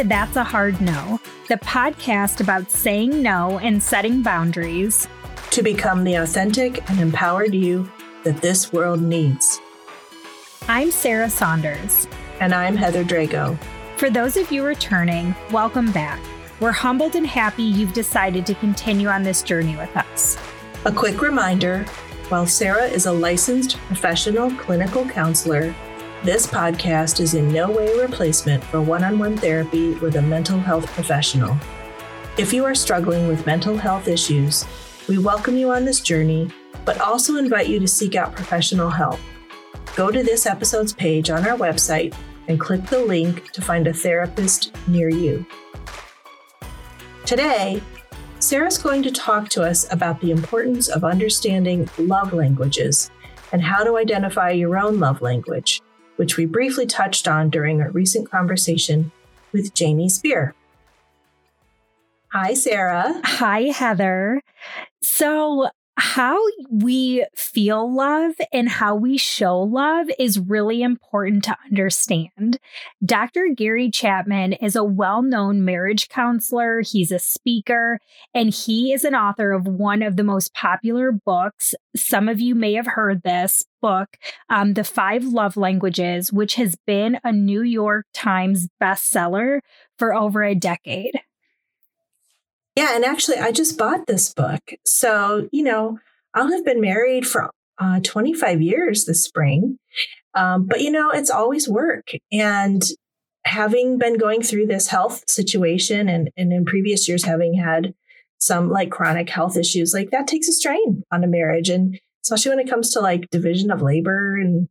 To That's a Hard No, the podcast about saying no and setting boundaries to become the authentic and empowered you that this world needs. I'm Sarah Saunders. And I'm Heather Drago. For those of you returning, welcome back. We're humbled and happy you've decided to continue on this journey with us. A quick reminder while Sarah is a licensed professional clinical counselor, this podcast is in no way a replacement for one on one therapy with a mental health professional. If you are struggling with mental health issues, we welcome you on this journey, but also invite you to seek out professional help. Go to this episode's page on our website and click the link to find a therapist near you. Today, Sarah's going to talk to us about the importance of understanding love languages and how to identify your own love language which we briefly touched on during our recent conversation with Jamie Spear. Hi, Sarah. Hi, Heather. So, how we feel love and how we show love is really important to understand. Dr. Gary Chapman is a well known marriage counselor, he's a speaker, and he is an author of one of the most popular books. Some of you may have heard this book, um, The Five Love Languages, which has been a New York Times bestseller for over a decade. Yeah, and actually, I just bought this book. So, you know, I'll have been married for uh, 25 years this spring. Um, but, you know, it's always work. And having been going through this health situation and, and in previous years having had some like chronic health issues, like that takes a strain on a marriage. And especially when it comes to like division of labor and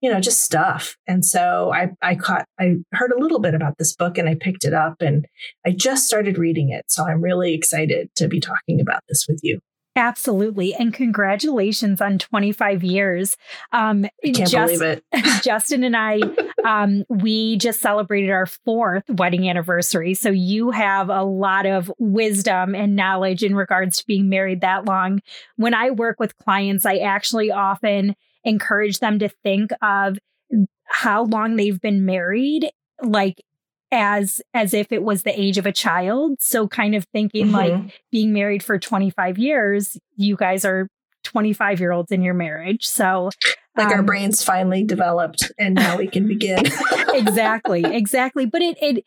you know, just stuff. And so I, I caught, I heard a little bit about this book and I picked it up and I just started reading it. So I'm really excited to be talking about this with you. Absolutely. And congratulations on 25 years. Um, I can't just, believe it. Justin and I, um, we just celebrated our fourth wedding anniversary. So you have a lot of wisdom and knowledge in regards to being married that long. When I work with clients, I actually often encourage them to think of how long they've been married like as as if it was the age of a child. So kind of thinking mm-hmm. like being married for 25 years you guys are 25 year olds in your marriage. So like um, our brains finally developed and now we can begin. Exactly exactly. But it it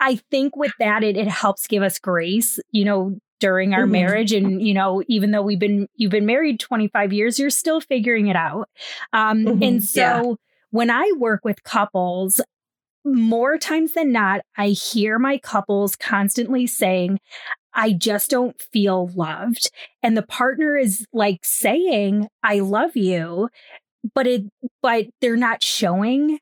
i think with that it, it helps give us grace. You know during our mm-hmm. marriage and you know even though we've been you've been married 25 years you're still figuring it out um mm-hmm. and so yeah. when i work with couples more times than not i hear my couples constantly saying I just don't feel loved. And the partner is like saying, I love you, but it, but they're not showing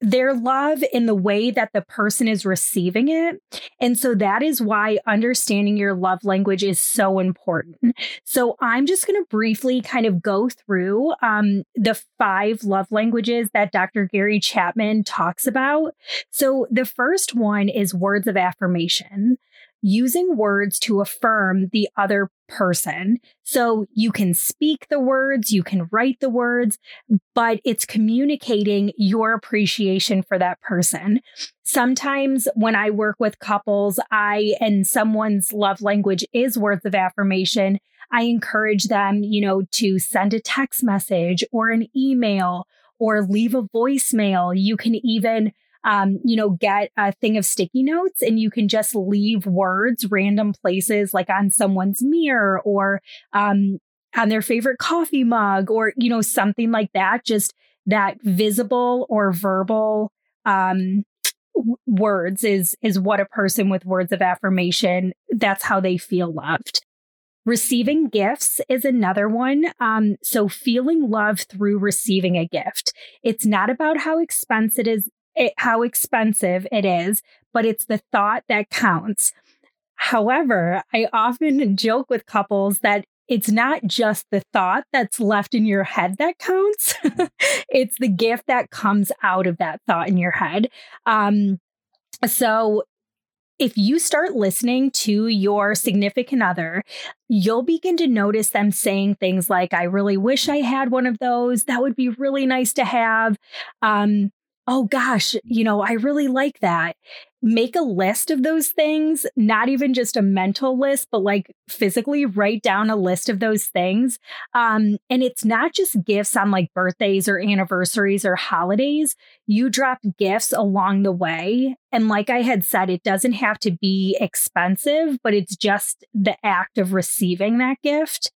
their love in the way that the person is receiving it. And so that is why understanding your love language is so important. So I'm just going to briefly kind of go through um, the five love languages that Dr. Gary Chapman talks about. So the first one is words of affirmation using words to affirm the other person. So you can speak the words, you can write the words, but it's communicating your appreciation for that person. Sometimes when I work with couples, I and someone's love language is words of affirmation. I encourage them, you know, to send a text message or an email or leave a voicemail. You can even um, you know, get a thing of sticky notes and you can just leave words random places like on someone's mirror or um, on their favorite coffee mug or, you know, something like that. Just that visible or verbal um, w- words is is what a person with words of affirmation that's how they feel loved Receiving gifts is another one. Um, so feeling love through receiving a gift. It's not about how expensive it is, it, how expensive it is, but it's the thought that counts. However, I often joke with couples that it's not just the thought that's left in your head that counts. it's the gift that comes out of that thought in your head. Um, so if you start listening to your significant other, you'll begin to notice them saying things like, I really wish I had one of those. That would be really nice to have. Um, oh gosh, you know, I really like that. make a list of those things, not even just a mental list, but like physically write down a list of those things. Um, and it's not just gifts on like birthdays or anniversaries or holidays. You drop gifts along the way. And like I had said, it doesn't have to be expensive, but it's just the act of receiving that gift.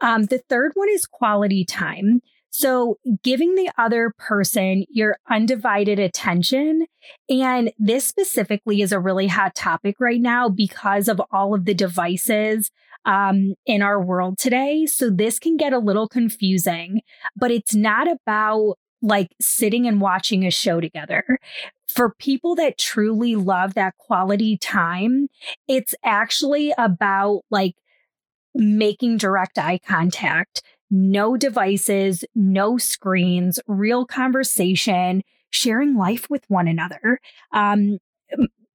Um, the third one is quality time. So, giving the other person your undivided attention. And this specifically is a really hot topic right now because of all of the devices um, in our world today. So, this can get a little confusing, but it's not about like sitting and watching a show together. For people that truly love that quality time, it's actually about like making direct eye contact no devices, no screens, real conversation, sharing life with one another. Um,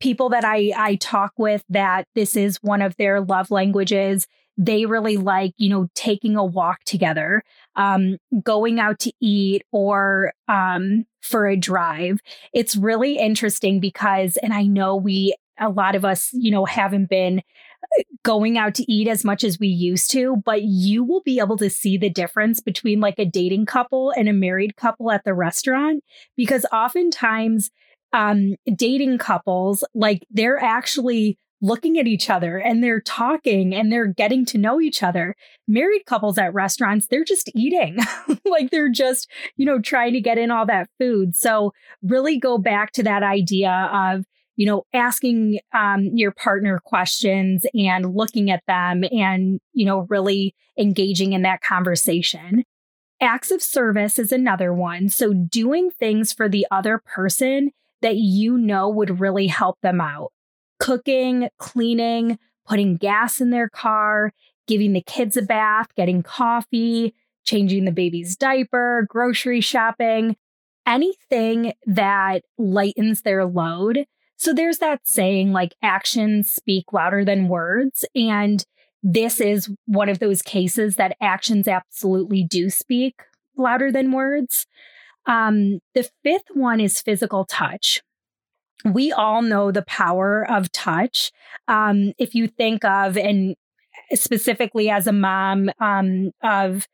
people that I, I talk with that this is one of their love languages. They really like, you know, taking a walk together, um, going out to eat or um, for a drive. It's really interesting because, and I know we, a lot of us, you know, haven't been going out to eat as much as we used to, but you will be able to see the difference between like a dating couple and a married couple at the restaurant because oftentimes um dating couples like they're actually looking at each other and they're talking and they're getting to know each other. Married couples at restaurants, they're just eating. like they're just, you know, trying to get in all that food. So really go back to that idea of you know, asking um, your partner questions and looking at them and, you know, really engaging in that conversation. Acts of service is another one. So doing things for the other person that you know would really help them out. Cooking, cleaning, putting gas in their car, giving the kids a bath, getting coffee, changing the baby's diaper, grocery shopping, anything that lightens their load so there's that saying like actions speak louder than words. And this is one of those cases that actions absolutely do speak louder than words. Um, the fifth one is physical touch. We all know the power of touch. Um, if you think of, and specifically as a mom um, of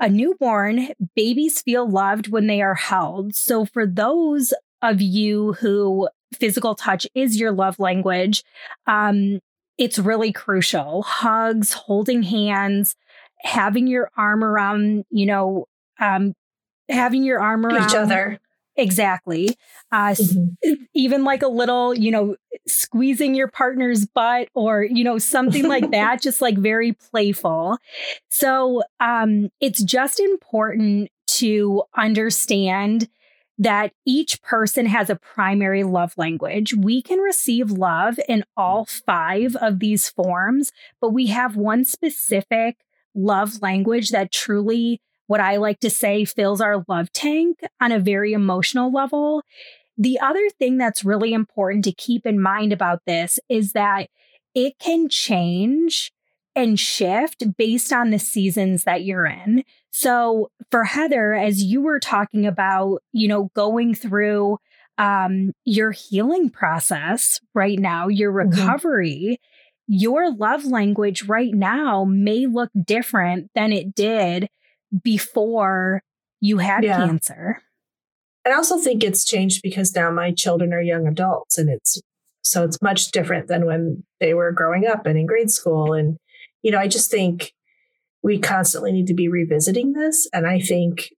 a newborn, babies feel loved when they are held. So for those of you who physical touch is your love language, um, it's really crucial. Hugs, holding hands, having your arm around, you know, um, having your arm around each other. Exactly. Uh, mm-hmm. Even like a little, you know, squeezing your partner's butt or, you know, something like that, just like very playful. So um, it's just important to understand that each person has a primary love language. We can receive love in all five of these forms, but we have one specific love language that truly, what I like to say, fills our love tank on a very emotional level. The other thing that's really important to keep in mind about this is that it can change and shift based on the seasons that you're in. So for Heather, as you were talking about, you know, going through um, your healing process right now, your mm-hmm. recovery, mm-hmm. your love language right now may look different than it did before you had yeah. cancer. I also think it's changed because now my children are young adults and it's so it's much different than when they were growing up and in grade school and you know, I just think we constantly need to be revisiting this. And I think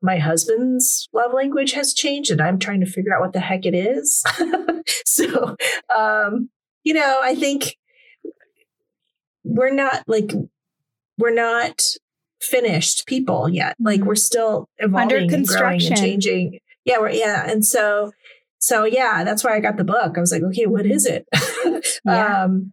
my husband's love language has changed and I'm trying to figure out what the heck it is. so, um, you know, I think we're not like, we're not finished people yet. Like mm-hmm. we're still evolving Under construction. and, and changing. Yeah. We're, yeah. And so, so yeah, that's why I got the book. I was like, okay, what is it? yeah. um,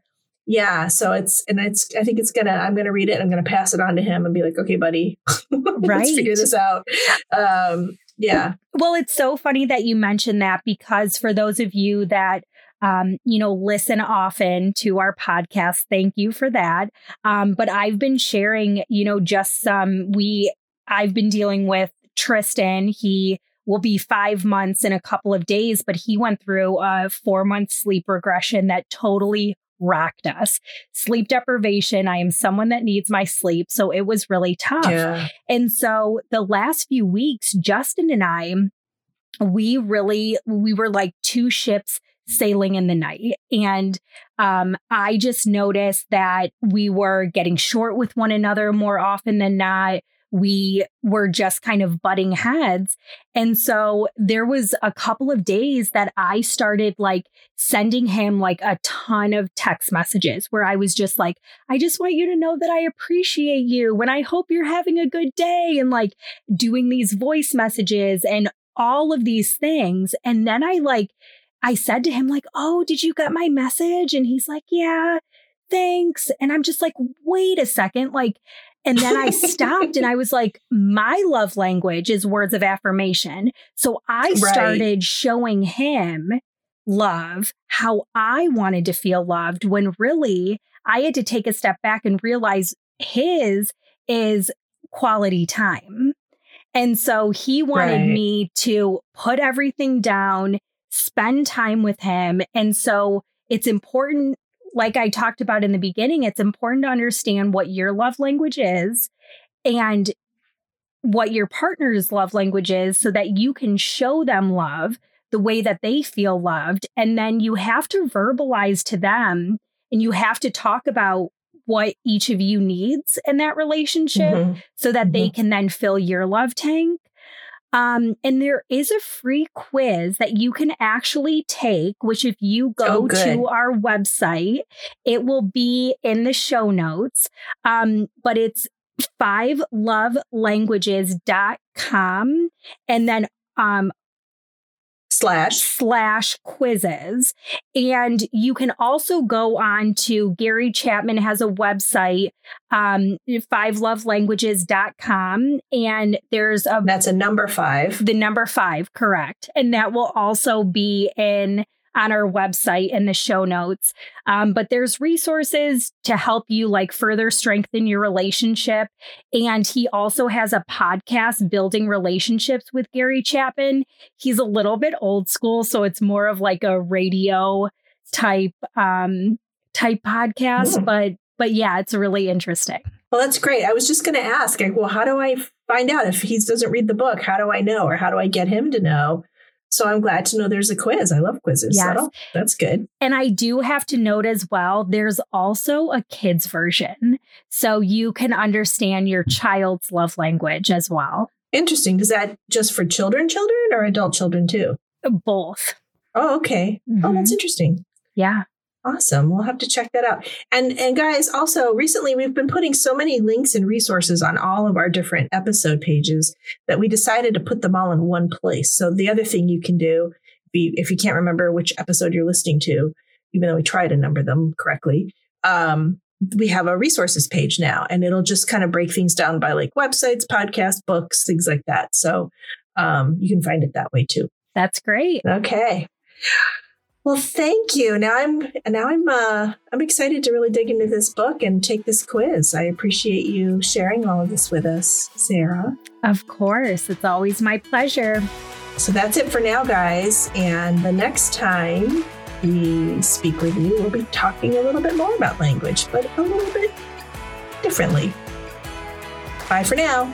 yeah so it's and it's i think it's gonna i'm gonna read it i'm gonna pass it on to him and be like okay buddy right let's figure this out um yeah well it's so funny that you mentioned that because for those of you that um, you know, listen often to our podcast. Thank you for that. Um, but I've been sharing, you know, just some, we, I've been dealing with Tristan. He will be five months in a couple of days, but he went through a four month sleep regression that totally rocked us. Sleep deprivation. I am someone that needs my sleep. So it was really tough. Yeah. And so the last few weeks, Justin and I, we really, we were like two ships sailing in the night. And um, I just noticed that we were getting short with one another more often than not we were just kind of butting heads. And so there was a couple of days that I started like sending him like a ton of text messages where I was just like, I just want you to know that I appreciate you and I hope you're having a good day and like doing these voice messages and all of these things. And then I like, I said to him, like, oh, did you get my message? And he's like, yeah, thanks. And I'm just like, wait a second. Like, and then I stopped and I was like, my love language is words of affirmation. So I started right. showing him love, how I wanted to feel loved, when really I had to take a step back and realize his is quality time. And so he wanted right. me to put everything down, spend time with him. And so it's important like I talked about in the beginning, it's important to understand what your love language is and what your partner's love language is so that you can show them love the way that they feel loved. And then you have to verbalize to them and you have to talk about what each of you needs in that relationship mm-hmm. so that mm-hmm. they can then fill your love tank. Um, and there is a free quiz that you can actually take, which if you go oh, to our website, it will be in the show notes. Um, but it's fivelovelanguages.com. And then um, slash slash quizzes. And you can also go on to Gary Chapman has a website, um, fivelovelanguages.com. And there's a that's a number five. The number five, correct. And that will also be in on our website in the show notes. Um, but there's resources to help you like further strengthen your relationship. And he also has a podcast, Building Relationships with Gary Chapman. He's a little bit old school, so it's more of like a radio type um type podcast, mm. but but yeah, it's really interesting. Well, that's great. I was just going to ask, like, well, how do I find out if he doesn't read the book? How do I know, or how do I get him to know? So I'm glad to know there's a quiz. I love quizzes. Yes. So that's good. And I do have to note as well, there's also a kids version. So you can understand your child's love language as well. Interesting. Is that just for children, children, or adult children too? Both. Oh, okay. Mm-hmm. Oh, that's mm-hmm. interesting. Yeah. Awesome. We'll have to check that out. And and guys, also recently we've been putting so many links and resources on all of our different episode pages that we decided to put them all in one place. So the other thing you can do if you, if you can't remember which episode you're listening to, even though we try to number them correctly, um, we have a resources page now and it'll just kind of break things down by like websites, podcasts, books, things like that. So um, you can find it that way too. That's great. Okay. Well, thank you. Now I'm now I'm uh, I'm excited to really dig into this book and take this quiz. I appreciate you sharing all of this with us, Sarah. Of course, it's always my pleasure. So that's it for now, guys. And the next time we speak with you, we'll be talking a little bit more about language, but a little bit differently. Bye for now.